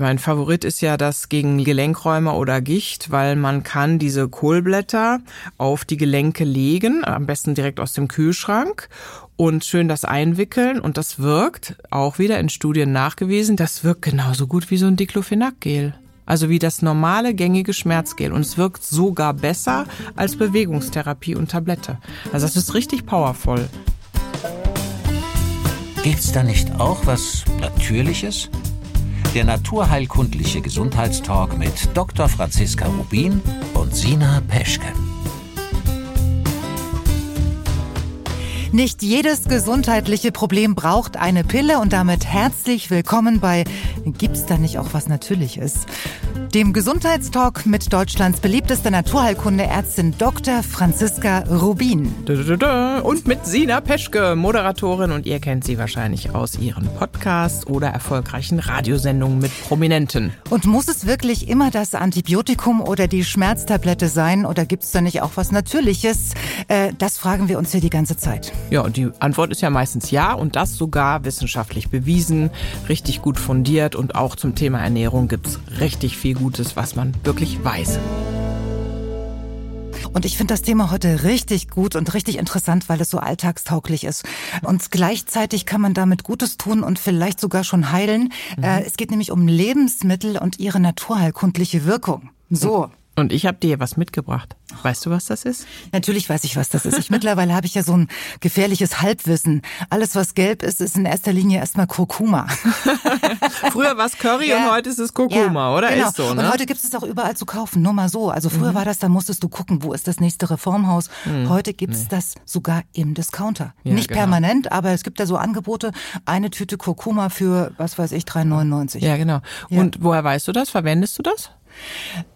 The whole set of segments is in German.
Mein Favorit ist ja das gegen Gelenkräume oder Gicht, weil man kann diese Kohlblätter auf die Gelenke legen, am besten direkt aus dem Kühlschrank und schön das einwickeln und das wirkt, auch wieder in Studien nachgewiesen, das wirkt genauso gut wie so ein Diclofenac-Gel. Also wie das normale gängige Schmerzgel und es wirkt sogar besser als Bewegungstherapie und Tablette. Also das ist richtig powerful. Gibt's da nicht auch was Natürliches? Der naturheilkundliche Gesundheitstalk mit Dr. Franziska Rubin und Sina Peschke. Nicht jedes gesundheitliche Problem braucht eine Pille und damit herzlich willkommen bei Gibt's da nicht auch was Natürliches? Dem Gesundheitstalk mit Deutschlands beliebtester Naturheilkunde-Ärztin Dr. Franziska Rubin. Und mit Sina Peschke, Moderatorin und ihr kennt sie wahrscheinlich aus ihren Podcasts oder erfolgreichen Radiosendungen mit Prominenten. Und muss es wirklich immer das Antibiotikum oder die Schmerztablette sein oder gibt's da nicht auch was Natürliches? Äh, das fragen wir uns hier die ganze Zeit. Ja, und die Antwort ist ja meistens ja und das sogar wissenschaftlich bewiesen, richtig gut fundiert und auch zum Thema Ernährung gibt's richtig viel Gutes, was man wirklich weiß. Und ich finde das Thema heute richtig gut und richtig interessant, weil es so alltagstauglich ist. Und gleichzeitig kann man damit Gutes tun und vielleicht sogar schon heilen. Mhm. Äh, es geht nämlich um Lebensmittel und ihre naturheilkundliche Wirkung. So. Und ich habe dir was mitgebracht. Weißt du, was das ist? Natürlich weiß ich, was das ist. Ich, mittlerweile habe ich ja so ein gefährliches Halbwissen. Alles, was gelb ist, ist in erster Linie erstmal Kurkuma. früher war es Curry ja. und heute ist es Kurkuma, ja, oder? Genau. Ist so, ne? Und heute gibt es auch überall zu kaufen, nur mal so. Also früher mhm. war das, da musstest du gucken, wo ist das nächste Reformhaus. Mhm. Heute gibt es nee. das sogar im Discounter. Ja, Nicht genau. permanent, aber es gibt da so Angebote. Eine Tüte Kurkuma für, was weiß ich, 3,99. Ja, genau. Und woher weißt du das? Verwendest du das?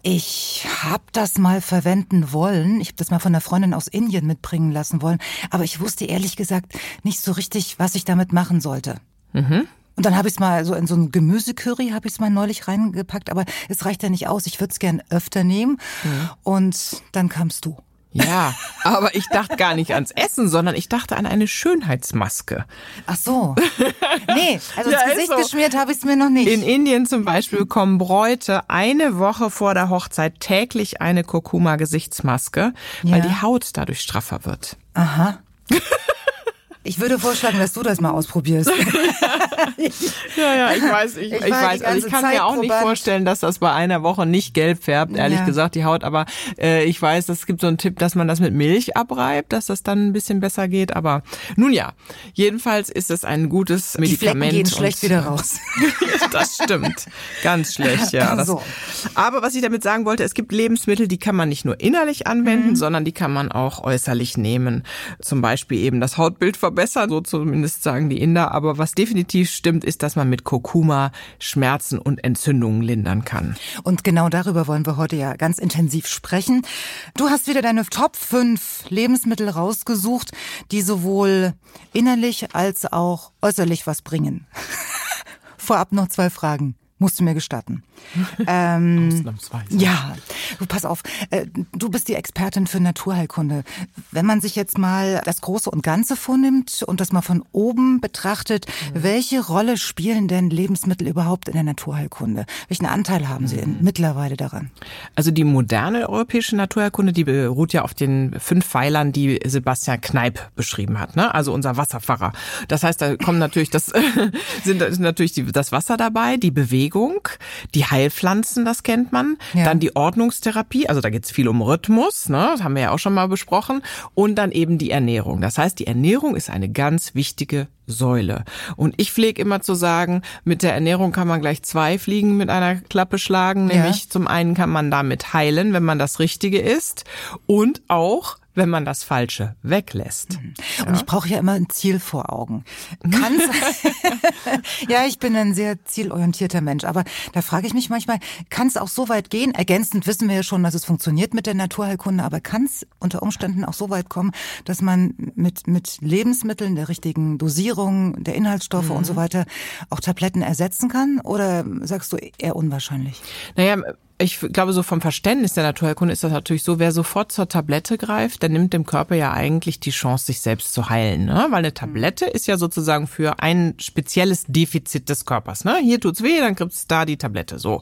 Ich habe das mal verwenden wollen. Ich habe das mal von einer Freundin aus Indien mitbringen lassen wollen. Aber ich wusste ehrlich gesagt nicht so richtig, was ich damit machen sollte. Mhm. Und dann habe ich es mal so in so ein Gemüsecurry habe ich es mal neulich reingepackt, aber es reicht ja nicht aus. Ich würde es gern öfter nehmen. Mhm. Und dann kamst du. Ja, aber ich dachte gar nicht ans Essen, sondern ich dachte an eine Schönheitsmaske. Ach so. Nee, also ja, ins Gesicht so. geschmiert habe ich es mir noch nicht. In Indien zum Beispiel bekommen Bräute eine Woche vor der Hochzeit täglich eine Kurkuma-Gesichtsmaske, ja. weil die Haut dadurch straffer wird. Aha. Ich würde vorschlagen, dass du das mal ausprobierst. ja, ja, ich weiß, ich, ich, ich weiß, also ich kann Zeit mir auch nicht vorstellen, dass das bei einer Woche nicht gelb färbt, ehrlich ja. gesagt, die Haut, aber äh, ich weiß, es gibt so einen Tipp, dass man das mit Milch abreibt, dass das dann ein bisschen besser geht, aber nun ja, jedenfalls ist es ein gutes Medikament. Die gehen schlecht wieder raus. das stimmt, ganz schlecht, ja. Das. Aber was ich damit sagen wollte, es gibt Lebensmittel, die kann man nicht nur innerlich anwenden, mhm. sondern die kann man auch äußerlich nehmen. Zum Beispiel eben das Hautbild verbessern besser, so zumindest sagen die Inder. Aber was definitiv stimmt, ist, dass man mit Kurkuma Schmerzen und Entzündungen lindern kann. Und genau darüber wollen wir heute ja ganz intensiv sprechen. Du hast wieder deine Top 5 Lebensmittel rausgesucht, die sowohl innerlich als auch äußerlich was bringen. Vorab noch zwei Fragen musst du mir gestatten. ähm, Ausnahmsweise. Ja, du pass auf, äh, du bist die Expertin für Naturheilkunde. Wenn man sich jetzt mal das Große und Ganze vornimmt und das mal von oben betrachtet, mhm. welche Rolle spielen denn Lebensmittel überhaupt in der Naturheilkunde? Welchen Anteil haben sie mhm. mittlerweile daran? Also die moderne europäische Naturheilkunde, die beruht ja auf den fünf Pfeilern, die Sebastian Kneip beschrieben hat, ne? Also unser Wasserpfarrer. Das heißt, da kommen natürlich das sind, sind natürlich die, das Wasser dabei, die Bewegung Bewegung, die Heilpflanzen, das kennt man, ja. dann die Ordnungstherapie, also da geht es viel um Rhythmus, ne, das haben wir ja auch schon mal besprochen, und dann eben die Ernährung. Das heißt, die Ernährung ist eine ganz wichtige Säule. Und ich pflege immer zu sagen, mit der Ernährung kann man gleich zwei Fliegen mit einer Klappe schlagen. Nämlich ja. zum einen kann man damit heilen, wenn man das Richtige isst. Und auch wenn man das Falsche weglässt. Mhm. Und ja. ich brauche ja immer ein Ziel vor Augen. Kann's ja, ich bin ein sehr zielorientierter Mensch, aber da frage ich mich manchmal, kann es auch so weit gehen? Ergänzend wissen wir ja schon, dass es funktioniert mit der Naturheilkunde, aber kann es unter Umständen auch so weit kommen, dass man mit, mit Lebensmitteln der richtigen Dosierung, der Inhaltsstoffe mhm. und so mhm. weiter auch Tabletten ersetzen kann? Oder sagst du eher unwahrscheinlich? Naja, ich glaube, so vom Verständnis der Naturheilkunde ist das natürlich so, wer sofort zur Tablette greift, der nimmt dem Körper ja eigentlich die Chance, sich selbst zu heilen. Ne? Weil eine Tablette ist ja sozusagen für ein spezielles Defizit des Körpers. Ne? Hier tut's weh, dann gibt's da die Tablette. So.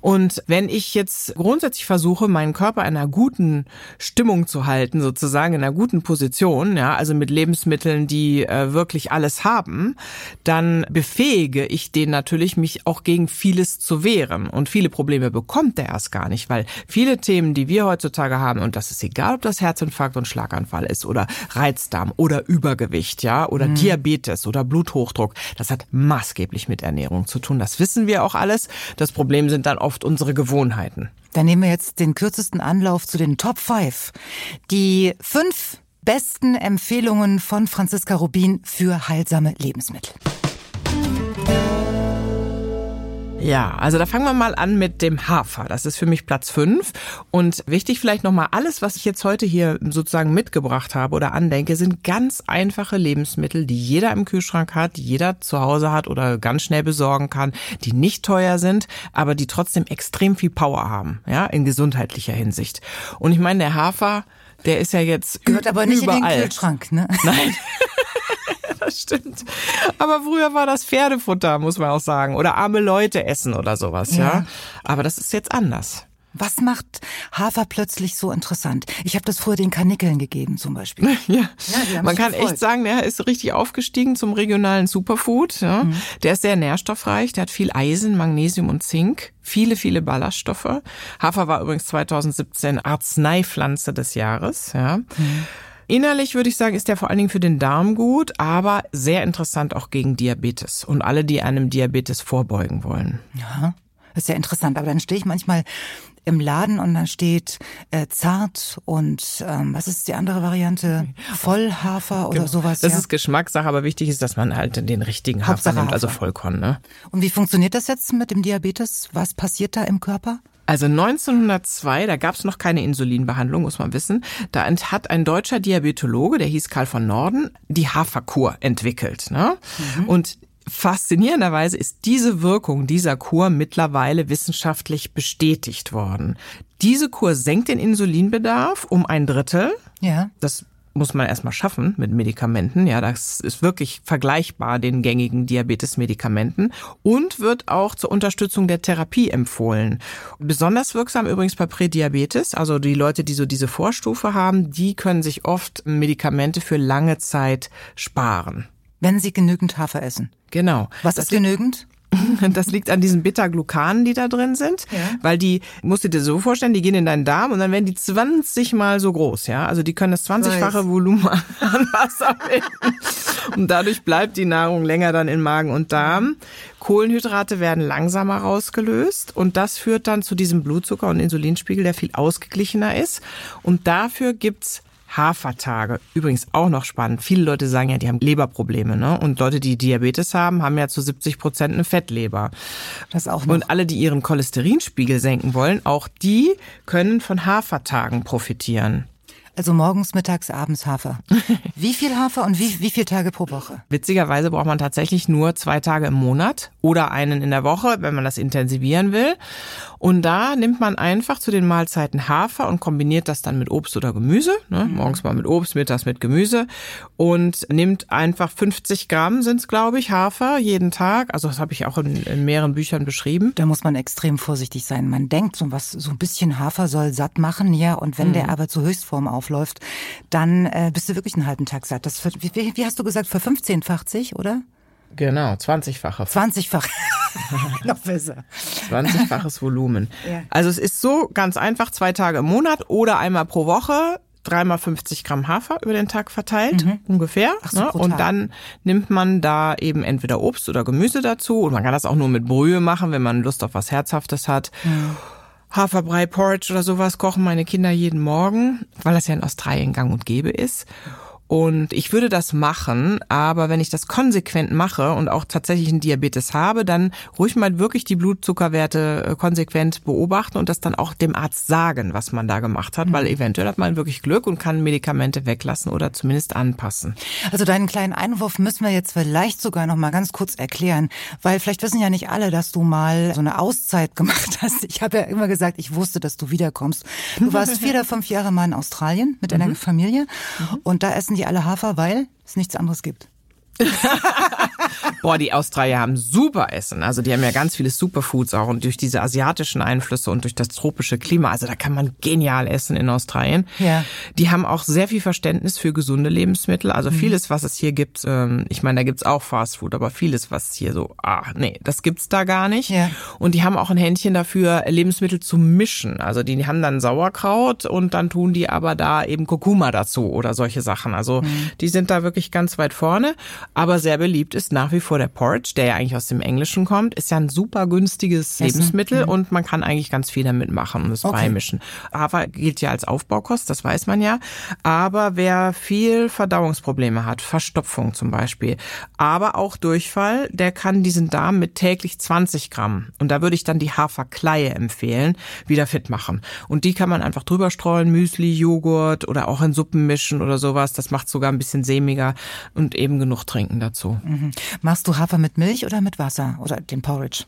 Und wenn ich jetzt grundsätzlich versuche, meinen Körper in einer guten Stimmung zu halten, sozusagen in einer guten Position, ja, also mit Lebensmitteln, die äh, wirklich alles haben, dann befähige ich den natürlich, mich auch gegen vieles zu wehren und viele Probleme bekommen kommt der erst gar nicht, weil viele Themen, die wir heutzutage haben, und das ist egal, ob das Herzinfarkt und Schlaganfall ist oder Reizdarm oder Übergewicht, ja, oder mhm. Diabetes oder Bluthochdruck, das hat maßgeblich mit Ernährung zu tun. Das wissen wir auch alles. Das Problem sind dann oft unsere Gewohnheiten. Dann nehmen wir jetzt den kürzesten Anlauf zu den Top 5. Die fünf besten Empfehlungen von Franziska Rubin für heilsame Lebensmittel. Ja, also da fangen wir mal an mit dem Hafer. Das ist für mich Platz fünf Und wichtig vielleicht nochmal, alles, was ich jetzt heute hier sozusagen mitgebracht habe oder andenke, sind ganz einfache Lebensmittel, die jeder im Kühlschrank hat, die jeder zu Hause hat oder ganz schnell besorgen kann, die nicht teuer sind, aber die trotzdem extrem viel Power haben, ja, in gesundheitlicher Hinsicht. Und ich meine, der Hafer, der ist ja jetzt Gehört aber nicht überall. in den Kühlschrank, ne? Nein. Das stimmt. Aber früher war das Pferdefutter, muss man auch sagen. Oder arme Leute essen oder sowas, ja. ja? Aber das ist jetzt anders. Was macht Hafer plötzlich so interessant? Ich habe das früher den Kanickeln gegeben zum Beispiel. Ja, ja man kann gefreut. echt sagen, der ist richtig aufgestiegen zum regionalen Superfood. Ja. Mhm. Der ist sehr nährstoffreich, der hat viel Eisen, Magnesium und Zink, viele, viele Ballaststoffe. Hafer war übrigens 2017 Arzneipflanze des Jahres. Ja. Mhm. Innerlich würde ich sagen, ist der vor allen Dingen für den Darm gut, aber sehr interessant auch gegen Diabetes und alle, die einem Diabetes vorbeugen wollen. Ja, das ist ja interessant. Aber dann stehe ich manchmal im Laden und dann steht äh, zart und ähm, was ist die andere Variante? Vollhafer oder genau. sowas. Das ja? ist Geschmackssache, aber wichtig ist, dass man halt den richtigen Hafer nimmt, also Vollkorn. Ne? Und wie funktioniert das jetzt mit dem Diabetes? Was passiert da im Körper? Also 1902, da gab es noch keine Insulinbehandlung, muss man wissen. Da hat ein deutscher Diabetologe, der hieß Karl von Norden, die Haferkur entwickelt. Ne? Mhm. Und faszinierenderweise ist diese Wirkung dieser Kur mittlerweile wissenschaftlich bestätigt worden. Diese Kur senkt den Insulinbedarf um ein Drittel. Ja. Das muss man erstmal schaffen mit Medikamenten. Ja, das ist wirklich vergleichbar den gängigen Diabetes-Medikamenten und wird auch zur Unterstützung der Therapie empfohlen. Besonders wirksam übrigens bei Prädiabetes, also die Leute, die so diese Vorstufe haben, die können sich oft Medikamente für lange Zeit sparen. Wenn sie genügend Hafer essen. Genau. Was ist genügend? Das liegt an diesen Beta-Glucanen, die da drin sind, ja. weil die, musst du dir so vorstellen, die gehen in deinen Darm und dann werden die 20 mal so groß, ja. Also die können das 20-fache Volumen an Wasser finden. Und dadurch bleibt die Nahrung länger dann in Magen und Darm. Kohlenhydrate werden langsamer rausgelöst und das führt dann zu diesem Blutzucker- und Insulinspiegel, der viel ausgeglichener ist. Und dafür gibt's Hafertage. Übrigens auch noch spannend. Viele Leute sagen ja, die haben Leberprobleme, ne? Und Leute, die Diabetes haben, haben ja zu 70 Prozent eine Fettleber. Das auch noch. Und alle, die ihren Cholesterinspiegel senken wollen, auch die können von Hafertagen profitieren. Also morgens, mittags, abends Hafer. Wie viel Hafer und wie, wie viele Tage pro Woche? Witzigerweise braucht man tatsächlich nur zwei Tage im Monat oder einen in der Woche, wenn man das intensivieren will. Und da nimmt man einfach zu den Mahlzeiten Hafer und kombiniert das dann mit Obst oder Gemüse. Ne? Mhm. Morgens mal mit Obst, mittags mit Gemüse. Und nimmt einfach 50 Gramm sind es, glaube ich, Hafer jeden Tag. Also das habe ich auch in, in, mehreren Büchern beschrieben. Da muss man extrem vorsichtig sein. Man denkt, so was, so ein bisschen Hafer soll satt machen, ja. Und wenn mhm. der aber zur Höchstform aufläuft, dann äh, bist du wirklich einen halben Tag satt. Das wie, wie hast du gesagt, für 15-fachig, oder? Genau, 20-fache. 20-fach. Noch besser. 20-faches Volumen. Ja. Also es ist so ganz einfach, zwei Tage im Monat oder einmal pro Woche dreimal 50 Gramm Hafer über den Tag verteilt, mhm. ungefähr. So, ne? Und dann nimmt man da eben entweder Obst oder Gemüse dazu. Und man kann das auch nur mit Brühe machen, wenn man Lust auf was Herzhaftes hat. Mhm. Haferbrei, Porridge oder sowas kochen meine Kinder jeden Morgen, weil das ja in Australien gang und gäbe ist. Und ich würde das machen, aber wenn ich das konsequent mache und auch tatsächlich einen Diabetes habe, dann ruhig mal wirklich die Blutzuckerwerte äh, konsequent beobachten und das dann auch dem Arzt sagen, was man da gemacht hat, mhm. weil eventuell hat man wirklich Glück und kann Medikamente weglassen oder zumindest anpassen. Also deinen kleinen Einwurf müssen wir jetzt vielleicht sogar noch mal ganz kurz erklären, weil vielleicht wissen ja nicht alle, dass du mal so eine Auszeit gemacht hast. Ich habe ja immer gesagt, ich wusste, dass du wiederkommst. Du warst vier oder fünf Jahre mal in Australien mit deiner mhm. Familie mhm. und da essen die alle Hafer, weil es nichts anderes gibt. Boah, die Australier haben super Essen. Also die haben ja ganz viele Superfoods auch und durch diese asiatischen Einflüsse und durch das tropische Klima. Also da kann man genial essen in Australien. Ja. Die haben auch sehr viel Verständnis für gesunde Lebensmittel. Also mhm. vieles, was es hier gibt, ähm, ich meine, da gibt's auch Fastfood, aber vieles, was hier so, ah, nee, das gibt's da gar nicht. Ja. Und die haben auch ein Händchen dafür, Lebensmittel zu mischen. Also die haben dann Sauerkraut und dann tun die aber da eben Kurkuma dazu oder solche Sachen. Also mhm. die sind da wirklich ganz weit vorne. Aber sehr beliebt ist nach wie vor der Porridge, der ja eigentlich aus dem Englischen kommt. Ist ja ein super günstiges Essen. Lebensmittel mhm. und man kann eigentlich ganz viel damit machen und es okay. beimischen. Hafer gilt ja als Aufbaukost, das weiß man ja. Aber wer viel Verdauungsprobleme hat, Verstopfung zum Beispiel, aber auch Durchfall, der kann diesen Darm mit täglich 20 Gramm. Und da würde ich dann die Haferkleie empfehlen, wieder fit machen. Und die kann man einfach drüber streuen, Müsli, Joghurt oder auch in Suppen mischen oder sowas. Das macht sogar ein bisschen sämiger und eben genug trinken dazu. Mhm. Machst du Hafer mit Milch oder mit Wasser oder den Porridge?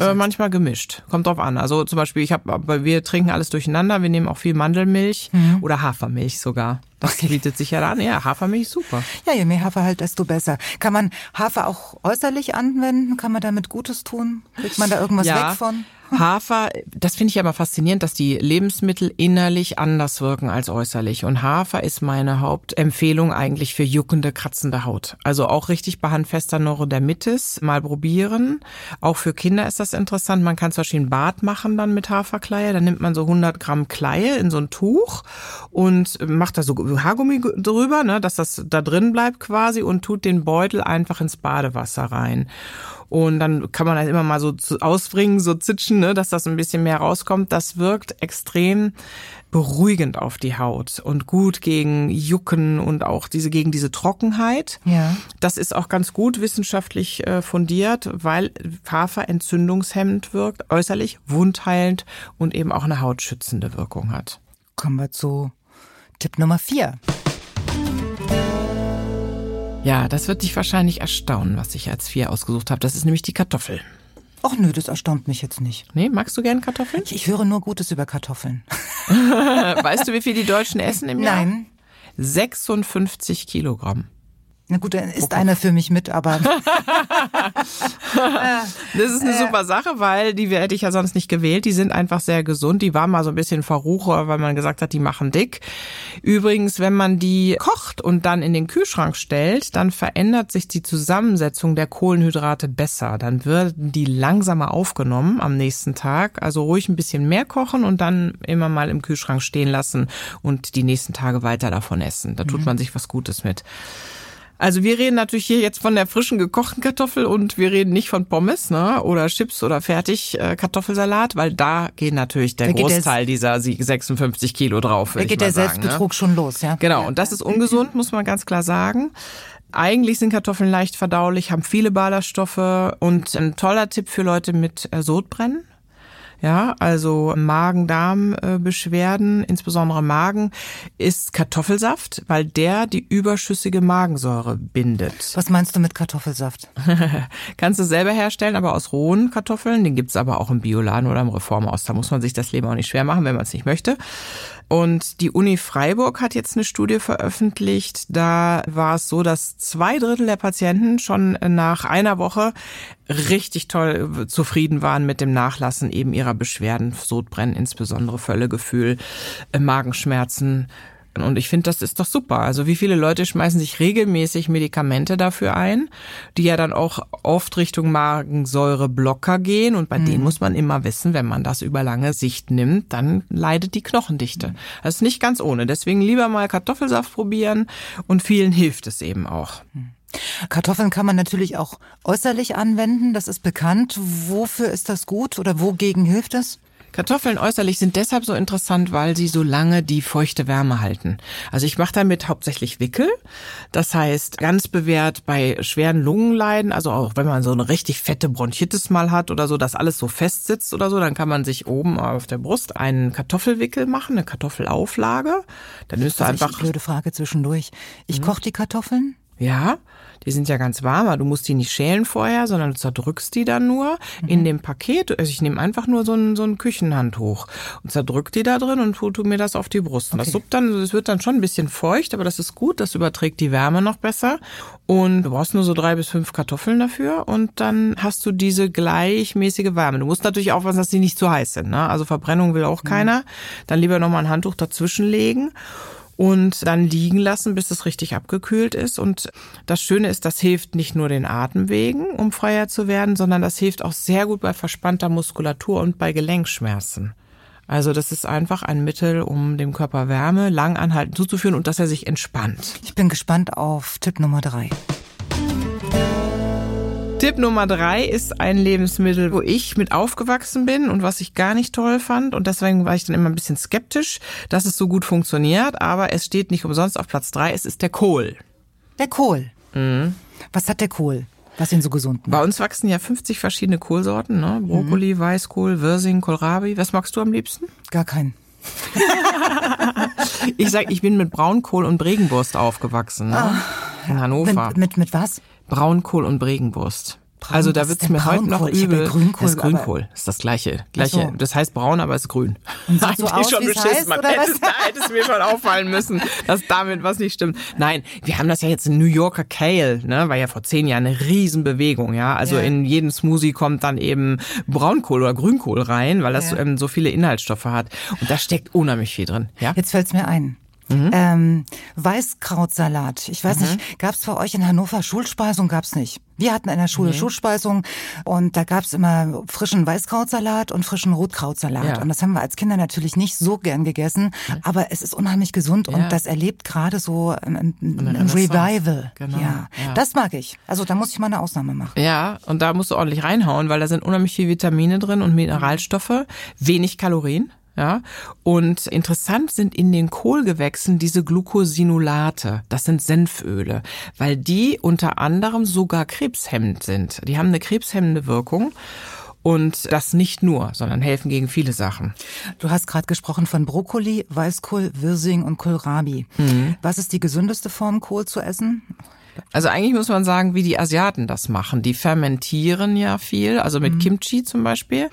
Äh, manchmal gemischt. Kommt drauf an. Also zum Beispiel, ich habe, wir trinken alles durcheinander. Wir nehmen auch viel Mandelmilch mhm. oder Hafermilch sogar. Das okay. bietet sich ja an. Ja, Hafermilch super. Ja, je mehr Hafer halt, desto besser. Kann man Hafer auch äußerlich anwenden? Kann man damit Gutes tun? Kriegt man da irgendwas ja. weg von? Hafer, das finde ich ja immer faszinierend, dass die Lebensmittel innerlich anders wirken als äußerlich. Und Hafer ist meine Hauptempfehlung eigentlich für juckende, kratzende Haut. Also auch richtig bei handfester Neurodermitis mal probieren. Auch für Kinder ist das interessant. Man kann zum Beispiel einen Bad machen dann mit Haferkleie. Dann nimmt man so 100 Gramm Kleie in so ein Tuch und macht da so Haargummi drüber, ne, dass das da drin bleibt quasi und tut den Beutel einfach ins Badewasser rein. Und dann kann man halt immer mal so ausbringen, so zitschen, ne, dass das ein bisschen mehr rauskommt. Das wirkt extrem beruhigend auf die Haut und gut gegen Jucken und auch diese gegen diese Trockenheit. Ja. Das ist auch ganz gut wissenschaftlich äh, fundiert, weil Hafer entzündungshemmend wirkt, äußerlich wundheilend und eben auch eine hautschützende Wirkung hat. Kommen wir zu Tipp Nummer vier. Ja, das wird dich wahrscheinlich erstaunen, was ich als vier ausgesucht habe. Das ist nämlich die Kartoffel. Ach nö, das erstaunt mich jetzt nicht. Nee, magst du gern Kartoffeln? Ich, ich höre nur Gutes über Kartoffeln. weißt du, wie viel die Deutschen essen im Jahr? Nein. 56 Kilogramm. Na gut, dann ist einer für mich mit, aber. das ist eine äh. super Sache, weil die hätte ich ja sonst nicht gewählt. Die sind einfach sehr gesund. Die waren mal so ein bisschen Verrucher, weil man gesagt hat, die machen dick. Übrigens, wenn man die kocht und dann in den Kühlschrank stellt, dann verändert sich die Zusammensetzung der Kohlenhydrate besser. Dann werden die langsamer aufgenommen am nächsten Tag. Also ruhig ein bisschen mehr kochen und dann immer mal im Kühlschrank stehen lassen und die nächsten Tage weiter davon essen. Da tut mhm. man sich was Gutes mit. Also wir reden natürlich hier jetzt von der frischen gekochten Kartoffel und wir reden nicht von Pommes ne? oder Chips oder fertig äh, Kartoffelsalat, weil da geht natürlich der da Großteil dieser 56 Kilo drauf. Da geht der sagen, ne? Selbstbetrug ne? schon los, ja. Genau, und das ist ungesund, muss man ganz klar sagen. Eigentlich sind Kartoffeln leicht verdaulich, haben viele Ballaststoffe und ein toller Tipp für Leute mit äh, Sodbrennen ja, also Magen-Darm-Beschwerden, insbesondere Magen, ist Kartoffelsaft, weil der die überschüssige Magensäure bindet. Was meinst du mit Kartoffelsaft? Kannst du selber herstellen, aber aus rohen Kartoffeln. Den gibt's aber auch im Bioladen oder im Reformhaus. Da muss man sich das Leben auch nicht schwer machen, wenn man es nicht möchte. Und die Uni Freiburg hat jetzt eine Studie veröffentlicht. Da war es so, dass zwei Drittel der Patienten schon nach einer Woche richtig toll zufrieden waren mit dem Nachlassen eben ihrer Beschwerden, Sodbrennen, insbesondere Völlegefühl, äh, Und ich finde, das ist doch super. Also wie viele Leute schmeißen sich regelmäßig Medikamente dafür ein, die ja dann auch oft Richtung Magensäureblocker gehen. Und bei mhm. denen muss man immer wissen, wenn man das über lange Sicht nimmt, dann leidet die Knochendichte. Das ist nicht ganz ohne. Deswegen lieber mal Kartoffelsaft probieren und vielen hilft es eben auch. Mhm. Kartoffeln kann man natürlich auch äußerlich anwenden, das ist bekannt. Wofür ist das gut oder wogegen hilft es? Kartoffeln äußerlich sind deshalb so interessant, weil sie so lange die feuchte Wärme halten. Also ich mache damit hauptsächlich Wickel. Das heißt, ganz bewährt bei schweren Lungenleiden, also auch wenn man so eine richtig fette Bronchitis mal hat oder so, dass alles so fest sitzt oder so, dann kann man sich oben auf der Brust einen Kartoffelwickel machen, eine Kartoffelauflage. Dann nimmst du einfach ich, blöde Frage zwischendurch. Ich koche die Kartoffeln. Ja, die sind ja ganz warm, aber du musst die nicht schälen vorher, sondern du zerdrückst die dann nur in dem Paket. Also ich nehme einfach nur so ein, so ein Küchenhandtuch und zerdrück die da drin und tu, tu mir das auf die Brust. Und das suppt dann, es wird dann schon ein bisschen feucht, aber das ist gut, das überträgt die Wärme noch besser. Und du brauchst nur so drei bis fünf Kartoffeln dafür und dann hast du diese gleichmäßige Wärme. Du musst natürlich aufpassen, dass die nicht zu heiß sind. Ne? Also Verbrennung will auch keiner. Dann lieber nochmal ein Handtuch dazwischen legen und dann liegen lassen, bis es richtig abgekühlt ist. Und das Schöne ist, das hilft nicht nur den Atemwegen, um freier zu werden, sondern das hilft auch sehr gut bei verspannter Muskulatur und bei Gelenkschmerzen. Also das ist einfach ein Mittel, um dem Körper Wärme lang anhalten zuzuführen und dass er sich entspannt. Ich bin gespannt auf Tipp Nummer drei. Tipp Nummer drei ist ein Lebensmittel, wo ich mit aufgewachsen bin und was ich gar nicht toll fand. Und deswegen war ich dann immer ein bisschen skeptisch, dass es so gut funktioniert. Aber es steht nicht umsonst auf Platz drei. Es ist der Kohl. Der Kohl. Was hat der Kohl? Was ihn so gesund? Bei uns wachsen ja 50 verschiedene Kohlsorten. Ne? Brokkoli, Weißkohl, Wirsing, Kohlrabi. Was magst du am liebsten? Gar keinen. Ich sag, ich bin mit Braunkohl und Bregenwurst aufgewachsen. Ne? In Hannover. Mit, mit, mit was? Braunkohl und Bregenwurst. Braun- also da wird's mir heute noch Braunkohl? Hab ja übel. Grünkohl, das ist Grünkohl. Das ist das gleiche. gleiche. So. Das heißt braun, aber ist grün. Und sieht so aus, wie's heißt, Man hätte es, da hätte es mir schon auffallen müssen, dass damit was nicht stimmt. Nein, wir haben das ja jetzt in New Yorker Kale, ne, war ja vor zehn Jahren eine Riesenbewegung, ja. Also Ja. in jeden Smoothie kommt dann eben Braunkohl oder Grünkohl rein, weil das Ja. ähm, so viele Inhaltsstoffe hat. Und da steckt unheimlich viel drin, ja. Jetzt fällt's mir ein. Mhm. Ähm, Weißkrautsalat. Ich weiß nicht, gab's bei euch in Hannover Schulspeisung? Gab's nicht. Wir hatten in der Schule Schulspeisung und da gab's immer frischen Weißkrautsalat und frischen Rotkrautsalat. Ja. Und das haben wir als Kinder natürlich nicht so gern gegessen, aber es ist unheimlich gesund Ja. und das erlebt gerade so ein, ein. Revival. Genau, Ja. ja. das mag ich. Also da muss ich mal eine Ausnahme machen. Ja, und da musst du ordentlich reinhauen, weil da sind unheimlich viel Vitamine drin und Mineralstoffe, wenig Kalorien. Ja, und interessant sind in den Kohlgewächsen diese Glucosinolate. Das sind Senföle, weil die unter anderem sogar krebshemmend sind. Die haben eine krebshemmende Wirkung. Und das nicht nur, sondern helfen gegen viele Sachen. Du hast gerade gesprochen von Brokkoli, Weißkohl, Wirsing und Kohlrabi. Mhm. Was ist die gesündeste Form, Kohl zu essen? Also eigentlich muss man sagen, wie die Asiaten das machen. Die fermentieren ja viel, also mit Kimchi zum Beispiel.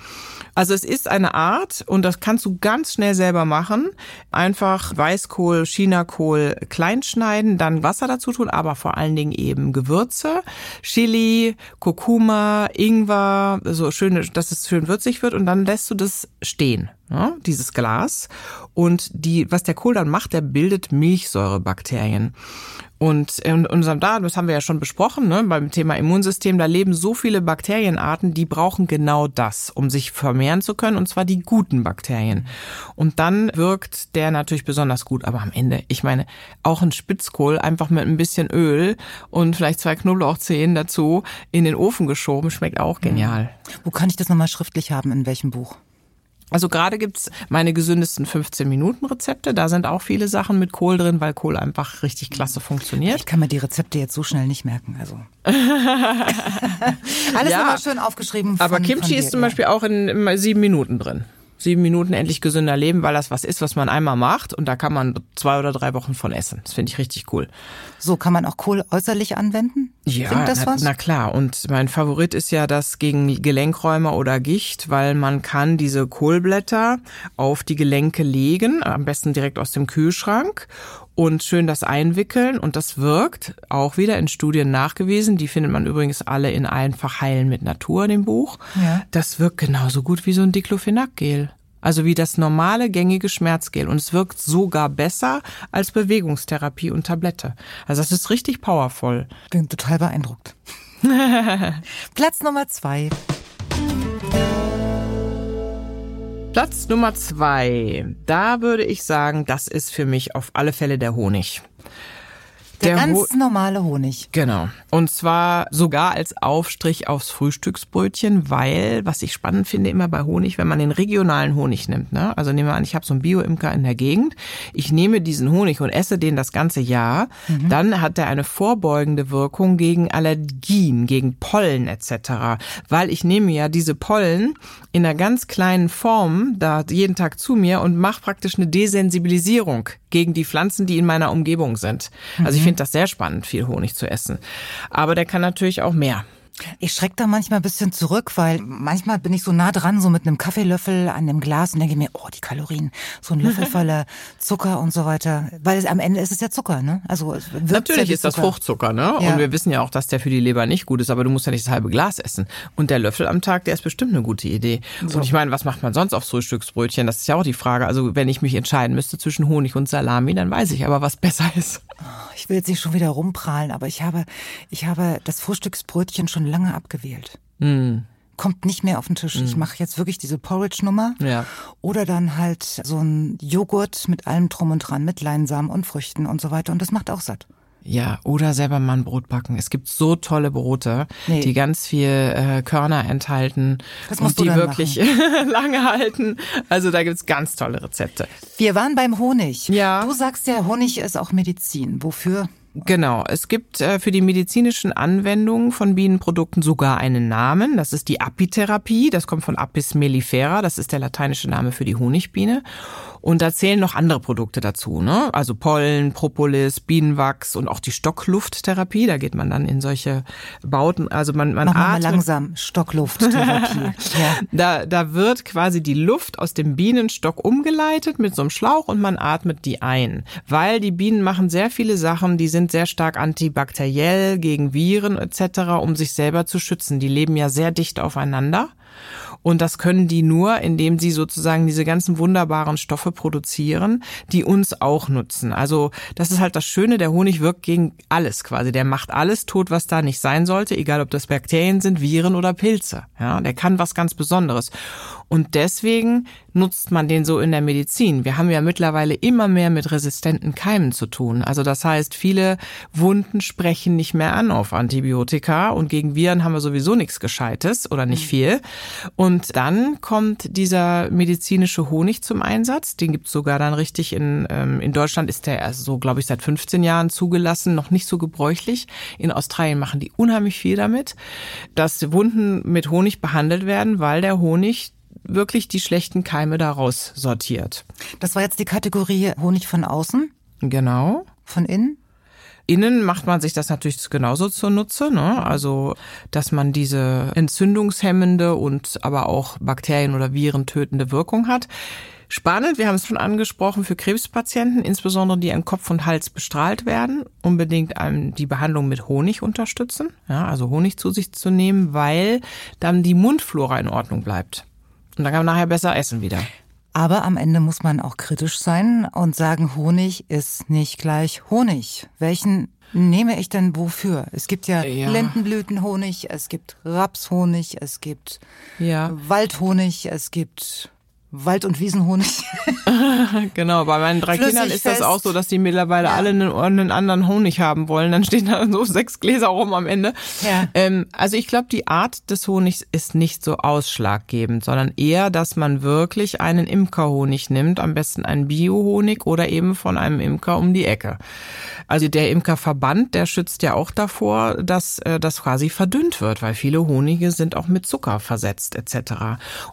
Also es ist eine Art, und das kannst du ganz schnell selber machen, einfach Weißkohl, Chinakohl klein schneiden, dann Wasser dazu tun, aber vor allen Dingen eben Gewürze, Chili, Kurkuma, Ingwer, so schön, dass es schön würzig wird und dann lässt du das stehen. Ja, dieses Glas und die, was der Kohl dann macht, der bildet Milchsäurebakterien. Und in unserem Darm, das haben wir ja schon besprochen, ne, beim Thema Immunsystem, da leben so viele Bakterienarten, die brauchen genau das, um sich vermehren zu können, und zwar die guten Bakterien. Und dann wirkt der natürlich besonders gut. Aber am Ende, ich meine, auch ein Spitzkohl einfach mit ein bisschen Öl und vielleicht zwei Knoblauchzehen dazu in den Ofen geschoben, schmeckt auch genial. Wo kann ich das nochmal schriftlich haben? In welchem Buch? Also gerade gibt's meine gesündesten 15-Minuten-Rezepte. Da sind auch viele Sachen mit Kohl drin, weil Kohl einfach richtig klasse funktioniert. Ich kann mir die Rezepte jetzt so schnell nicht merken. Also alles Ja. nochmal schön aufgeschrieben. Aber von, Kimchi von dir, ist zum ja. Beispiel auch in, in sieben Minuten drin. Sieben Minuten endlich gesünder leben, weil das was ist, was man einmal macht und da kann man zwei oder drei Wochen von essen. Das finde ich richtig cool. So kann man auch Kohl äußerlich anwenden. Ja, das na, was? na klar. Und mein Favorit ist ja das gegen Gelenkräume oder Gicht, weil man kann diese Kohlblätter auf die Gelenke legen, am besten direkt aus dem Kühlschrank und schön das einwickeln und das wirkt auch wieder in Studien nachgewiesen. Die findet man übrigens alle in Einfach heilen mit Natur, dem Buch. Ja. Das wirkt genauso gut wie so ein Diclofenac-Gel. Also wie das normale gängige Schmerzgel. Und es wirkt sogar besser als Bewegungstherapie und Tablette. Also das ist richtig powerful. Bin total beeindruckt. Platz Nummer zwei. Platz Nummer zwei. Da würde ich sagen, das ist für mich auf alle Fälle der Honig. Der, Der Ho- ganz normale Honig. Genau. Und zwar sogar als Aufstrich aufs Frühstücksbrötchen, weil, was ich spannend finde, immer bei Honig, wenn man den regionalen Honig nimmt, ne? also nehmen wir an, ich habe so einen Bio-Imker in der Gegend, ich nehme diesen Honig und esse den das ganze Jahr, dann hat er eine vorbeugende Wirkung gegen Allergien, gegen Pollen etc., weil ich nehme ja diese Pollen in einer ganz kleinen Form da jeden Tag zu mir und mache praktisch eine Desensibilisierung gegen die Pflanzen, die in meiner Umgebung sind. Also ich finde das sehr spannend, viel Honig zu essen. Aber der kann natürlich auch mehr. Ich schreck da manchmal ein bisschen zurück, weil manchmal bin ich so nah dran, so mit einem Kaffeelöffel an dem Glas und denke mir, oh, die Kalorien, so ein Löffel voller Zucker und so weiter. Weil es, am Ende ist es ja Zucker, ne? Also Natürlich ja ist das Zucker. Fruchtzucker, ne? Ja. Und wir wissen ja auch, dass der für die Leber nicht gut ist, aber du musst ja nicht das halbe Glas essen. Und der Löffel am Tag, der ist bestimmt eine gute Idee. Und ich meine, was macht man sonst aufs Frühstücksbrötchen? Das ist ja auch die Frage. Also wenn ich mich entscheiden müsste zwischen Honig und Salami, dann weiß ich aber, was besser ist. Ich will jetzt nicht schon wieder rumprahlen, aber ich habe, ich habe das Frühstücksbrötchen schon lange abgewählt. Hm. Kommt nicht mehr auf den Tisch. Ich mache jetzt wirklich diese Porridge-Nummer. Ja. Oder dann halt so ein Joghurt mit allem drum und dran, mit Leinsamen und Früchten und so weiter. Und das macht auch satt. Ja, oder selber mal ein Brot backen. Es gibt so tolle Brote, Nee. die ganz viel äh, Körner enthalten Das und musst du die wirklich lange halten. Also da gibt's ganz tolle Rezepte. Wir waren beim Honig. Ja. Du sagst ja, Honig ist auch Medizin. Wofür? Genau, es gibt äh, für die medizinischen Anwendungen von Bienenprodukten sogar einen Namen. Das ist die Apitherapie. Das kommt von Apis mellifera. Das ist der lateinische Name für die Honigbiene. Und da zählen noch andere Produkte dazu, ne? Also Pollen, Propolis, Bienenwachs und auch die Stocklufttherapie. Da geht man dann in solche Bauten. Also man, man Mach mal atmet. langsam. Stocklufttherapie. ja. Da, da wird quasi die Luft aus dem Bienenstock umgeleitet mit so einem Schlauch und man atmet die ein. Weil die Bienen machen sehr viele Sachen, die sind sehr stark antibakteriell, gegen Viren etc., um sich selber zu schützen. Die leben ja sehr dicht aufeinander. Und das können die nur, indem sie sozusagen diese ganzen wunderbaren Stoffe produzieren, die uns auch nutzen. Also das ist halt das Schöne, der Honig wirkt gegen alles quasi. Der macht alles tot, was da nicht sein sollte, egal ob das Bakterien sind, Viren oder Pilze. Ja, der kann was ganz Besonderes. Und deswegen nutzt man den so in der Medizin. Wir haben ja mittlerweile immer mehr mit resistenten Keimen zu tun. Also das heißt, viele Wunden sprechen nicht mehr an auf Antibiotika und gegen Viren haben wir sowieso nichts Gescheites oder nicht viel. Und dann kommt dieser medizinische Honig zum Einsatz. Den gibt's sogar dann richtig in, ähm, in Deutschland ist der erst so, glaube ich, seit 15 Jahren zugelassen, noch nicht so gebräuchlich. In Australien machen die unheimlich viel damit, dass Wunden mit Honig behandelt werden, weil der Honig wirklich die schlechten Keime daraus sortiert. Das war jetzt die Kategorie Honig von außen, Genau. von innen. Innen macht man sich das natürlich genauso zunutze, ne? Also, dass man diese entzündungshemmende und aber auch Bakterien oder Viren tötende Wirkung hat. Spannend, wir haben es schon angesprochen, für Krebspatienten, insbesondere die an Kopf und Hals bestrahlt werden, unbedingt ähm, die Behandlung mit Honig unterstützen, ja, also Honig zu sich zu nehmen, weil dann die Mundflora in Ordnung bleibt. Und dann kann man nachher besser essen wieder. Aber am Ende muss man auch kritisch sein und sagen, Honig ist nicht gleich Honig. Welchen nehme ich denn wofür? Es gibt ja, Ja. Lendenblütenhonig, es gibt Rapshonig, es gibt Ja. Waldhonig, es gibt Wald- und Wiesenhonig. Genau, bei meinen drei Flüssig Kindern ist das fest. auch so, dass die mittlerweile Ja. alle einen, einen anderen Honig haben wollen. Dann stehen da so sechs Gläser rum am Ende. Ja. Ähm, also ich glaube, die Art des Honigs ist nicht so ausschlaggebend, sondern eher, dass man wirklich einen Imkerhonig nimmt, am besten einen Biohonig oder eben von einem Imker um die Ecke. Also der Imkerverband, der schützt ja auch davor, dass äh, das quasi verdünnt wird, weil viele Honige sind auch mit Zucker versetzt etc.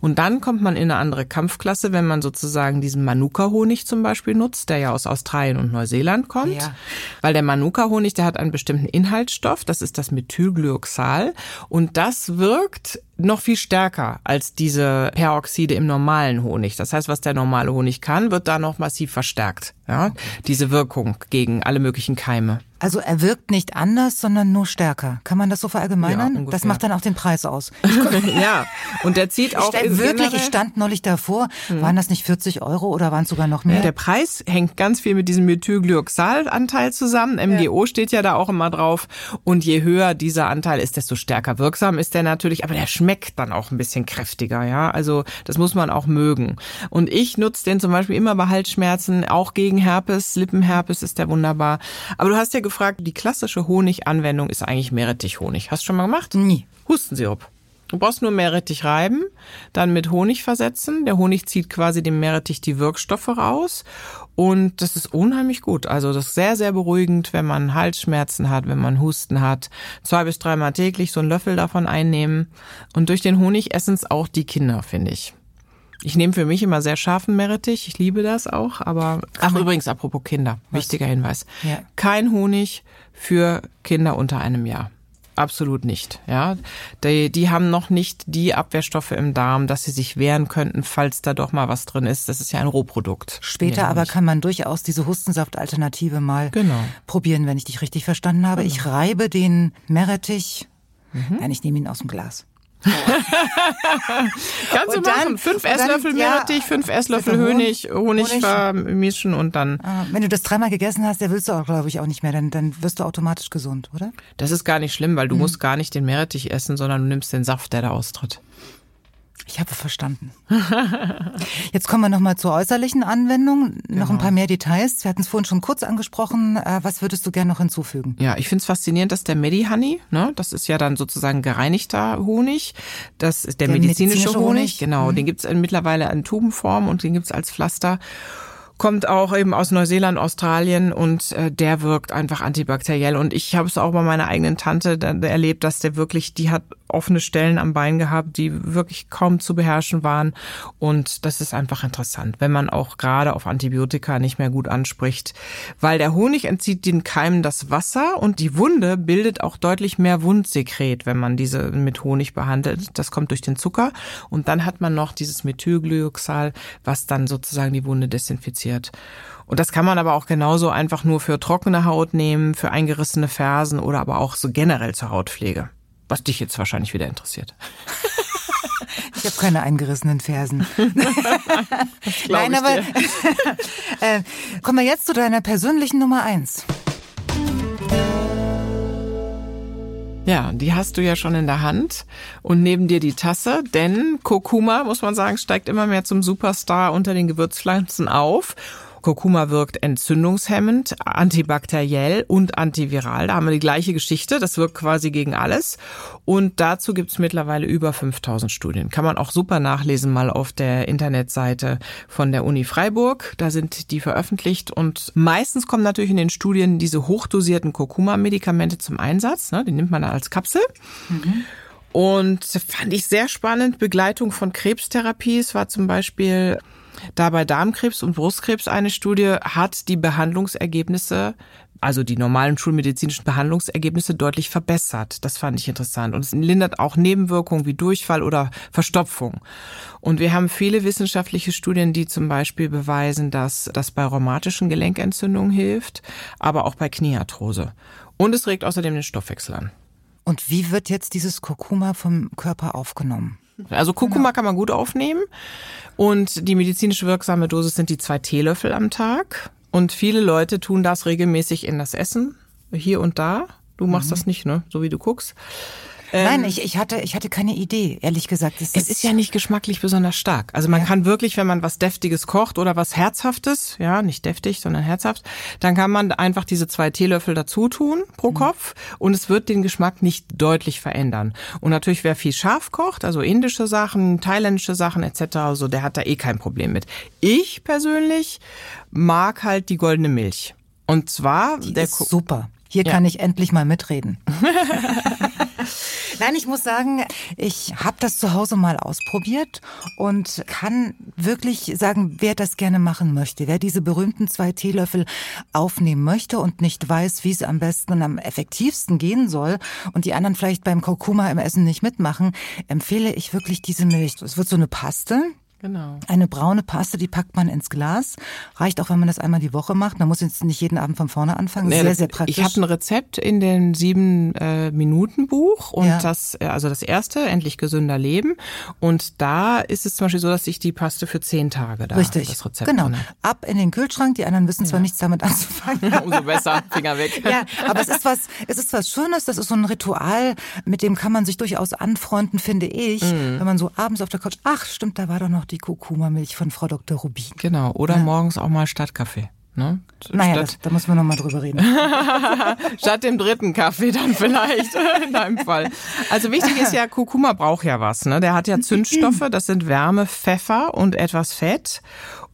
Und dann kommt man in eine andere Kampfklasse, wenn man sozusagen diesen Manuka-Honig zum Beispiel nutzt, der ja aus Australien und Neuseeland kommt. Ja. Weil der Manuka-Honig, der hat einen bestimmten Inhaltsstoff, das ist das Methylglyoxal. Und das wirkt noch viel stärker als diese Peroxide im normalen Honig. Das heißt, was der normale Honig kann, wird da noch massiv verstärkt. Ja, diese Wirkung gegen alle möglichen Keime. Also er wirkt nicht anders, sondern nur stärker. Kann man das so Ja, verallgemeinern? ungefähr. das macht dann auch den Preis aus. ja, und der zieht Ich auch in- wirklich, ich stand neulich davor. Waren das nicht 40 Euro oder waren es sogar noch mehr? Der Preis hängt ganz viel mit diesem Methylglyoxalanteil zusammen. MGO steht ja da auch immer drauf. Und je höher dieser Anteil ist, desto stärker wirksam ist der natürlich. Aber der schmeckt dann auch ein bisschen kräftiger, ja. Also das muss man auch mögen. Und ich nutze den zum Beispiel immer bei Halsschmerzen, auch gegen Herpes. Lippenherpes ist der wunderbar. Aber du hast ja gefragt, die klassische Honiganwendung ist eigentlich Meerrettichhonig. Hast du schon mal gemacht? Nie. Hustensirup. Du brauchst nur Meerrettich reiben, dann mit Honig versetzen. Der Honig zieht quasi dem Meerrettich die Wirkstoffe raus und das ist unheimlich gut. Also das ist sehr, sehr beruhigend, wenn man Halsschmerzen hat, wenn man Husten hat. Zwei bis dreimal täglich so einen Löffel davon einnehmen und durch den Honig essen es auch die Kinder, finde ich. Ich nehme für mich immer sehr scharfen Meerrettich. Ich liebe das auch. Aber ach übrigens, apropos Kinder, wichtiger Hinweis: Ja. Kein Honig für Kinder unter einem Jahr. Absolut nicht. Ja, die, die haben noch nicht die Abwehrstoffe im Darm, dass sie sich wehren könnten, falls da doch mal was drin ist. Das ist ja ein Rohprodukt. Später aber kann man durchaus diese Hustensaft-Alternative mal Genau. probieren, wenn ich dich richtig verstanden habe. Ich reibe den Meerrettich. Nein, ich nehme ihn aus dem Glas. Kannst du Und dann- machen. Fünf dann, Esslöffel ja, Meerrettich, fünf Esslöffel Honig- Honig, Honig, vermischen und dann. Ah, Wenn du das dreimal gegessen hast, der willst du auch, glaube ich, auch nicht mehr. Dann, dann wirst du automatisch gesund, oder? Das ist gar nicht schlimm, weil du Mhm. musst gar nicht den Meerrettich essen, sondern du nimmst den Saft, der da austritt. Ich habe verstanden. Jetzt kommen wir nochmal zur äußerlichen Anwendung. Noch ein paar mehr Details. Wir hatten es vorhin schon kurz angesprochen. Äh, Was würdest du gerne noch hinzufügen? Ja, ich find's faszinierend, dass der Medi-Honey, ne, das ist ja dann sozusagen gereinigter Honig, das ist der, Der medizinische, medizinische Honig, Honig, genau, den gibt's mittlerweile in Tubenform und den gibt's als Pflaster. Kommt auch eben aus Neuseeland, Australien und äh, der wirkt einfach antibakteriell. Und ich habe es auch bei meiner eigenen Tante erlebt, dass der wirklich, die hat offene Stellen am Bein gehabt, die wirklich kaum zu beherrschen waren. Und das ist einfach interessant, wenn man auch gerade auf Antibiotika nicht mehr gut anspricht, weil der Honig entzieht den Keimen das Wasser und die Wunde bildet auch deutlich mehr Wundsekret, wenn man diese mit Honig behandelt. Das kommt durch den Zucker und dann hat man noch dieses Methylglyoxal, was dann sozusagen die Wunde desinfiziert. Und das kann man aber auch genauso einfach nur für trockene Haut nehmen, für eingerissene Fersen oder aber auch so generell zur Hautpflege. Was dich jetzt wahrscheinlich wieder interessiert. Ich habe keine eingerissenen Fersen. Nein, aber äh, kommen wir jetzt zu deiner persönlichen Nummer eins. Ja, die hast du ja schon in der Hand und neben dir die Tasse, denn Kurkuma, muss man sagen, steigt immer mehr zum Superstar unter den Gewürzpflanzen auf. Kurkuma wirkt entzündungshemmend, antibakteriell und antiviral. Da haben wir die gleiche Geschichte. Das wirkt quasi gegen alles. Und dazu gibt's mittlerweile über 5000 Studien. Kann man auch super nachlesen mal auf der Internetseite von der Uni Freiburg. Da sind die veröffentlicht. Und meistens kommen natürlich in den Studien diese hochdosierten Kurkuma-Medikamente zum Einsatz. Ne? Die nimmt man dann als Kapsel. Und fand ich sehr spannend. Begleitung von Krebstherapie. Es war zum Beispiel da bei Darmkrebs und Brustkrebs eine Studie hat die Behandlungsergebnisse, also die normalen schulmedizinischen Behandlungsergebnisse deutlich verbessert. Das fand ich interessant. Und es lindert auch Nebenwirkungen wie Durchfall oder Verstopfung. Und wir haben viele wissenschaftliche Studien, die zum Beispiel beweisen, dass das bei rheumatischen Gelenkentzündungen hilft, aber auch bei Kniearthrose. Und es regt außerdem den Stoffwechsel an. Und wie wird jetzt dieses Kurkuma vom Körper aufgenommen? Also Kurkuma kann man gut aufnehmen und die medizinische wirksame Dosis sind die zwei Teelöffel am Tag und viele Leute tun das regelmäßig in das Essen, hier und da. Du machst das nicht, ne? So wie du guckst. Nein, ich, ich, hatte, ich hatte keine Idee, ehrlich gesagt. Es ist ja nicht geschmacklich besonders stark. Also man kann wirklich, wenn man was Deftiges kocht oder was Herzhaftes, ja, nicht deftig, sondern herzhaft, dann kann man einfach diese zwei Teelöffel dazu tun pro Kopf und es wird den Geschmack nicht deutlich verändern. Und natürlich, wer viel scharf kocht, also indische Sachen, thailändische Sachen etc., so, der hat da eh kein Problem mit. Ich persönlich mag halt die goldene Milch. Und zwar Die der ist super. Hier Ja. kann ich endlich mal mitreden. Nein, ich muss sagen, ich habe das zu Hause mal ausprobiert und kann wirklich sagen, wer das gerne machen möchte, wer diese berühmten zwei Teelöffel aufnehmen möchte und nicht weiß, wie es am besten und am effektivsten gehen soll und die anderen vielleicht beim Kurkuma im Essen nicht mitmachen, empfehle ich wirklich diese Milch. Es wird so eine Paste, Genau. eine braune Paste, die packt man ins Glas. Reicht auch, wenn man das einmal die Woche macht. Man muss jetzt nicht jeden Abend von vorne anfangen. Nee, sehr, sehr praktisch. Ich habe ein Rezept in dem sieben äh, Minuten Buch und Ja. das äh, also das erste endlich gesünder leben und da ist es zum Beispiel so, dass ich die Paste für zehn Tage da Richtig. das Rezept genau. drin Ab in den Kühlschrank. Die anderen wissen zwar nichts damit anzufangen. Umso besser, Finger weg. Ja, aber es ist was, es ist was Schönes. Das ist so ein Ritual, mit dem kann man sich durchaus anfreunden, finde ich. Mhm. Wenn man so abends auf der Couch, ach, stimmt, da war doch noch die Kurkuma-Milch von Frau Dr. Rubin. Genau. Oder morgens auch mal Stadtkaffee. Ne? Naja, das, da müssen wir nochmal drüber reden. Statt dem dritten Kaffee dann vielleicht in deinem Fall. Also wichtig ist ja, Kurkuma braucht ja was. Ne? Der hat ja Zündstoffe, das sind Wärme, Pfeffer und etwas Fett.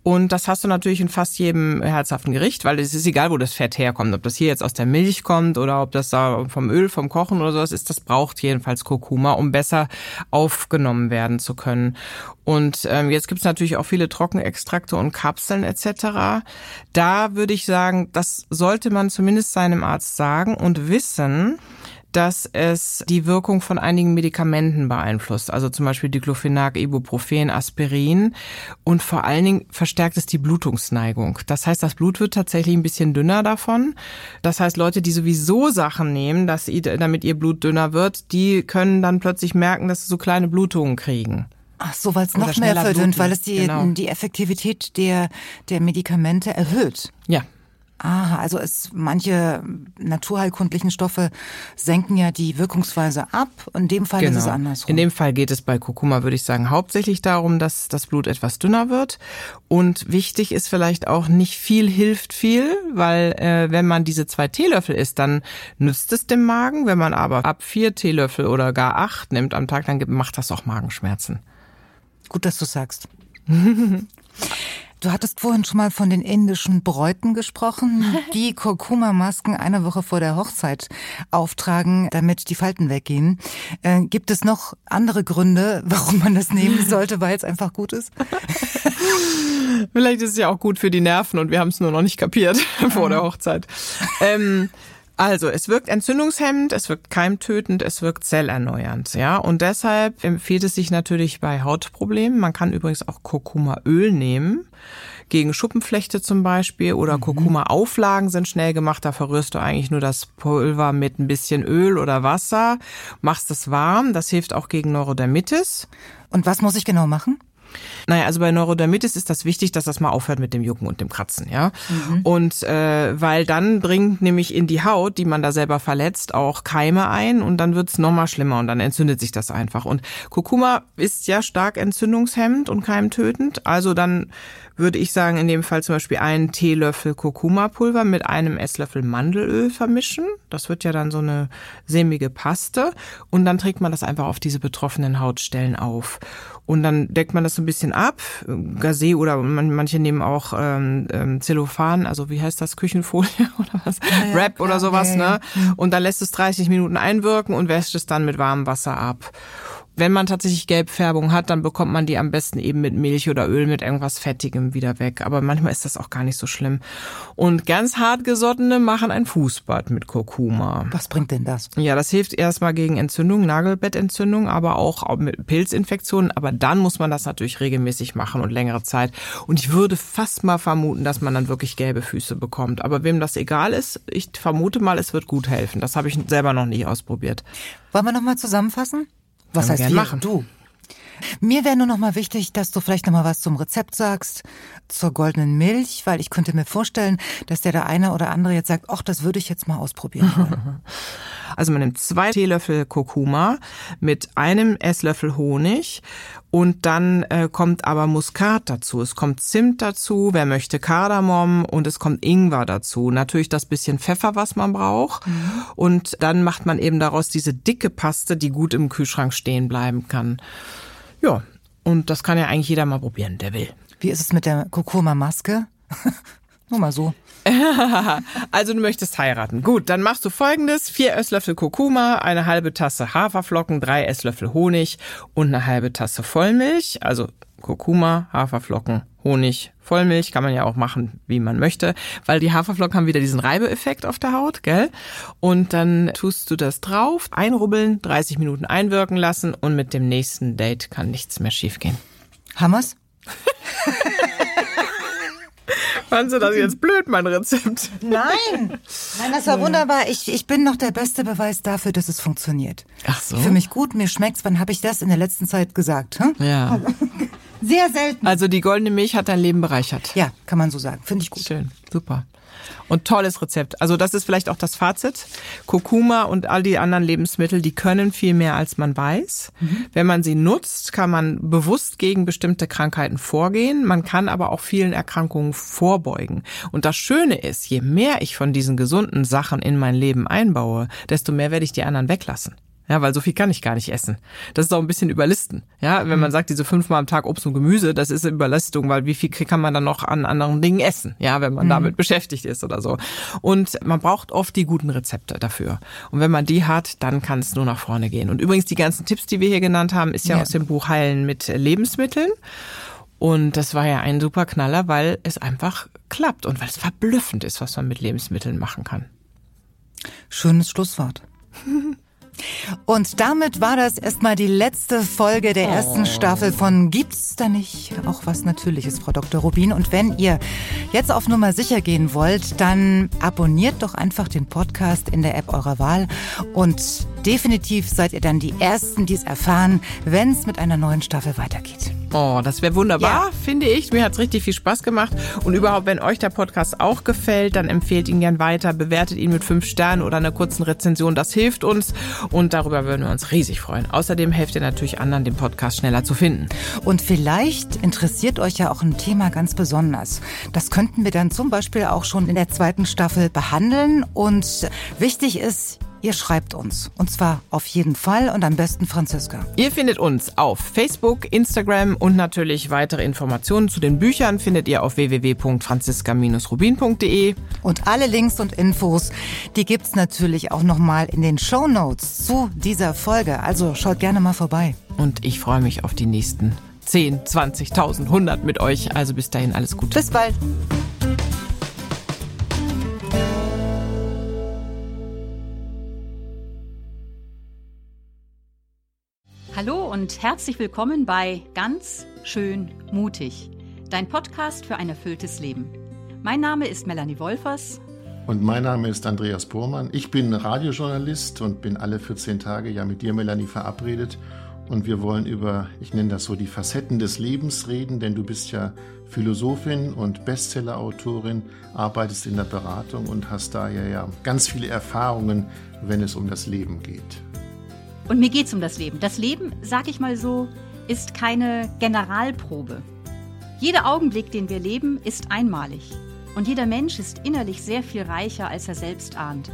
Und das hast du natürlich in fast jedem herzhaften Gericht, weil es ist egal, wo das Fett herkommt. Ob das hier jetzt aus der Milch kommt oder ob das da vom Öl, vom Kochen oder sowas ist, das braucht jedenfalls Kurkuma, um besser aufgenommen werden zu können. Und ähm, jetzt gibt's natürlich auch viele Trockenextrakte und Kapseln etc. Da würde ich sagen, das sollte man zumindest seinem Arzt sagen und wissen, dass es die Wirkung von einigen Medikamenten beeinflusst, also zum Beispiel Diclofenac, Ibuprofen, Aspirin und vor allen Dingen verstärkt es die Blutungsneigung. Das heißt, das Blut wird tatsächlich ein bisschen dünner davon. Das heißt, Leute, die sowieso Sachen nehmen, dass damit ihr Blut dünner wird, die können dann plötzlich merken, dass sie so kleine Blutungen kriegen. Ach so, weil es noch mehr verdünnt, weil es die, genau. die Effektivität der, der Medikamente erhöht. Ja, Aha, also es manche naturheilkundlichen Stoffe senken ja die Wirkungsweise ab. In dem Fall genau. ist es genau. andersrum. In dem Fall geht es bei Kurkuma, würde ich sagen, hauptsächlich darum, dass das Blut etwas dünner wird. Und wichtig ist vielleicht auch, nicht viel hilft viel, weil äh, wenn man diese zwei Teelöffel isst, dann nützt es dem Magen. Wenn man aber ab vier Teelöffel oder gar acht nimmt am Tag, dann macht das auch Magenschmerzen. Gut, dass du sagst. Du hattest vorhin schon mal von den indischen Bräuten gesprochen, die Kurkuma-Masken eine Woche vor der Hochzeit auftragen, damit die Falten weggehen. Äh, gibt es noch andere Gründe, warum man das nehmen sollte, weil es einfach gut ist? Vielleicht ist es ja auch gut für die Nerven und wir haben es nur noch nicht kapiert vor der Hochzeit. Ähm, also, es wirkt entzündungshemmend, es wirkt keimtötend, es wirkt zellerneuernd, ja. Und deshalb empfiehlt es sich natürlich bei Hautproblemen. Man kann übrigens auch Kurkumaöl nehmen. Gegen Schuppenflechte zum Beispiel oder mhm. Kurkuma-Auflagen sind schnell gemacht. Da verrührst du eigentlich nur das Pulver mit ein bisschen Öl oder Wasser, machst es warm. Das hilft auch gegen Neurodermitis. Und was muss ich genau machen? Naja, also bei Neurodermitis ist das wichtig, dass das mal aufhört mit dem Jucken und dem Kratzen, ja. Mhm. Und äh, weil dann bringt nämlich in die Haut, die man da selber verletzt, auch Keime ein und dann wird's noch mal schlimmer und dann entzündet sich das einfach. Und Kurkuma ist ja stark entzündungshemmend und keimtötend, also dann würde ich sagen, in dem Fall zum Beispiel einen Teelöffel Kurkuma-Pulver mit einem Esslöffel Mandelöl vermischen. Das wird ja dann so eine sämige Paste. Und dann trägt man das einfach auf diese betroffenen Hautstellen auf. Und dann deckt man das so ein bisschen ab. Gazé oder manche nehmen auch ähm, ähm, Zellophan, also wie heißt das, Küchenfolie oder was? Ja, ja, Wrap oder sowas, ja, ne? Und dann lässt es 30 Minuten einwirken und wäscht es dann mit warmem Wasser ab. Wenn man tatsächlich Gelbfärbung hat, dann bekommt man die am besten eben mit Milch oder Öl mit irgendwas Fettigem wieder weg. Aber manchmal ist das auch gar nicht so schlimm. Und ganz hartgesottene machen ein Fußbad mit Kurkuma. Was bringt denn das? Ja, das hilft erstmal gegen Entzündung, Nagelbettentzündung, aber auch mit Pilzinfektionen. Aber dann muss man das natürlich regelmäßig machen und längere Zeit. Und ich würde fast mal vermuten, dass man dann wirklich gelbe Füße bekommt. Aber wem das egal ist, ich vermute mal, es wird gut helfen. Das habe ich selber noch nie ausprobiert. Wollen wir nochmal zusammenfassen? Was heißt wir machen? Du. Mir wäre nur noch mal wichtig, dass du vielleicht noch mal was zum Rezept sagst, zur goldenen Milch, weil ich könnte mir vorstellen, dass der der eine oder andere jetzt sagt, ach, das würde ich jetzt mal ausprobieren. Also man nimmt zwei Teelöffel Kurkuma mit einem Esslöffel Honig und dann äh, kommt aber Muskat dazu. Es kommt Zimt dazu, wer möchte Kardamom und es kommt Ingwer dazu. Natürlich das bisschen Pfeffer, was man braucht. Mhm. Und dann macht man eben daraus diese dicke Paste, die gut im Kühlschrank stehen bleiben kann. Ja, und das kann ja eigentlich jeder mal probieren, der will. Wie ist es mit der Kurkuma-Maske? Nur mal so. also du möchtest heiraten. Gut, dann machst du folgendes. Vier Esslöffel Kurkuma, eine halbe Tasse Haferflocken, drei Esslöffel Honig und eine halbe Tasse Vollmilch. Also Kurkuma, Haferflocken, Honig, Vollmilch kann man ja auch machen, wie man möchte, weil die Haferflocken haben wieder diesen Reibeeffekt auf der Haut, gell? Und dann tust du das drauf, einrubbeln, 30 Minuten einwirken lassen und mit dem nächsten Date kann nichts mehr schiefgehen. Hammers? Fandest du das jetzt blöd, mein Rezept? Nein. Nein, das war wunderbar. Ich, ich bin noch der beste Beweis dafür, dass es funktioniert. Ach so. Für mich gut, mir schmeckt's. Wann habe ich das in der letzten Zeit gesagt? Hm? Ja. Sehr selten. Also die goldene Milch hat dein Leben bereichert. Ja, kann man so sagen. Finde ich gut. Schön, super. Und tolles Rezept. Also das ist vielleicht auch das Fazit. Kurkuma und all die anderen Lebensmittel, die können viel mehr, als man weiß. Mhm. Wenn man sie nutzt, kann man bewusst gegen bestimmte Krankheiten vorgehen. Man kann aber auch vielen Erkrankungen vorbeugen. Und das Schöne ist, je mehr ich von diesen gesunden Sachen in mein Leben einbaue, desto mehr werde ich die anderen weglassen. Ja, weil so viel kann ich gar nicht essen. Das ist auch ein bisschen überlisten. Ja, wenn man mhm. sagt, diese fünfmal am Tag Obst und Gemüse, das ist eine Überlastung, weil wie viel kann man dann noch an anderen Dingen essen? Ja, wenn man mhm. damit beschäftigt ist oder so. Und man braucht oft die guten Rezepte dafür. Und wenn man die hat, dann kann es nur nach vorne gehen. Und übrigens die ganzen Tipps, die wir hier genannt haben, ist ja, ja. aus dem Buch Heilen mit Lebensmitteln. Und das war ja ein super Knaller, weil es einfach klappt und weil es verblüffend ist, was man mit Lebensmitteln machen kann. Schönes Schlusswort. Und damit war das erstmal die letzte Folge der ersten oh. Staffel von Gibt's da nicht auch was Natürliches, Frau Dr. Rubin? Und wenn ihr jetzt auf Nummer sicher gehen wollt, dann abonniert doch einfach den Podcast in der App eurer Wahl und definitiv seid ihr dann die Ersten, die es erfahren, wenn es mit einer neuen Staffel weitergeht. Oh, das wäre wunderbar, ja. finde ich. Mir hat's richtig viel Spaß gemacht. Und überhaupt, wenn euch der Podcast auch gefällt, dann empfehlt ihn gern weiter, bewertet ihn mit fünf Sternen oder einer kurzen Rezension. Das hilft uns und darüber würden wir uns riesig freuen. Außerdem helft ihr natürlich anderen, den Podcast schneller zu finden. Und vielleicht interessiert euch ja auch ein Thema ganz besonders. Das könnten wir dann zum Beispiel auch schon in der zweiten Staffel behandeln. Und wichtig ist, Ihr schreibt uns. Und zwar auf jeden Fall und am besten Franziska. Ihr findet uns auf Facebook, Instagram und natürlich weitere Informationen zu den Büchern findet ihr auf www.franziska-rubin.de. Und alle Links und Infos, die gibt's natürlich auch nochmal in den Show Notes zu dieser Folge. Also schaut gerne mal vorbei. Und ich freue mich auf die nächsten 10, 20.000, 100 mit euch. Also bis dahin alles Gute. Bis bald. Und herzlich willkommen bei Ganz schön mutig, dein Podcast für ein erfülltes Leben. Mein Name ist Melanie Wolfers. Und mein Name ist Andreas Bormann. Ich bin Radiojournalist und bin alle 14 Tage ja mit dir, Melanie, verabredet. Und wir wollen über, ich nenne das so, die Facetten des Lebens reden, denn du bist ja Philosophin und Bestsellerautorin, arbeitest in der Beratung und hast daher ja ganz viele Erfahrungen, wenn es um das Leben geht. Und mir geht es um das Leben. Das Leben, sag ich mal so, ist keine Generalprobe. Jeder Augenblick, den wir leben, ist einmalig. Und jeder Mensch ist innerlich sehr viel reicher, als er selbst ahnt.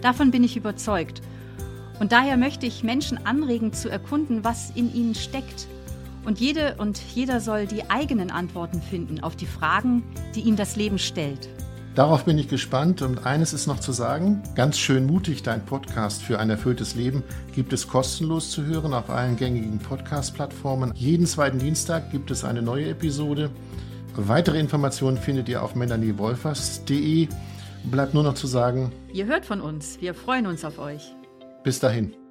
Davon bin ich überzeugt. Und daher möchte ich Menschen anregen zu erkunden, was in ihnen steckt. Und jede und jeder soll die eigenen Antworten finden auf die Fragen, die ihm das Leben stellt. Darauf bin ich gespannt und eines ist noch zu sagen, ganz schön mutig, dein Podcast für ein erfülltes Leben gibt es kostenlos zu hören auf allen gängigen Podcast-Plattformen. Jeden zweiten Dienstag gibt es eine neue Episode. Weitere Informationen findet ihr auf melaniewolfers.de. Bleibt nur noch zu sagen, ihr hört von uns, wir freuen uns auf euch. Bis dahin.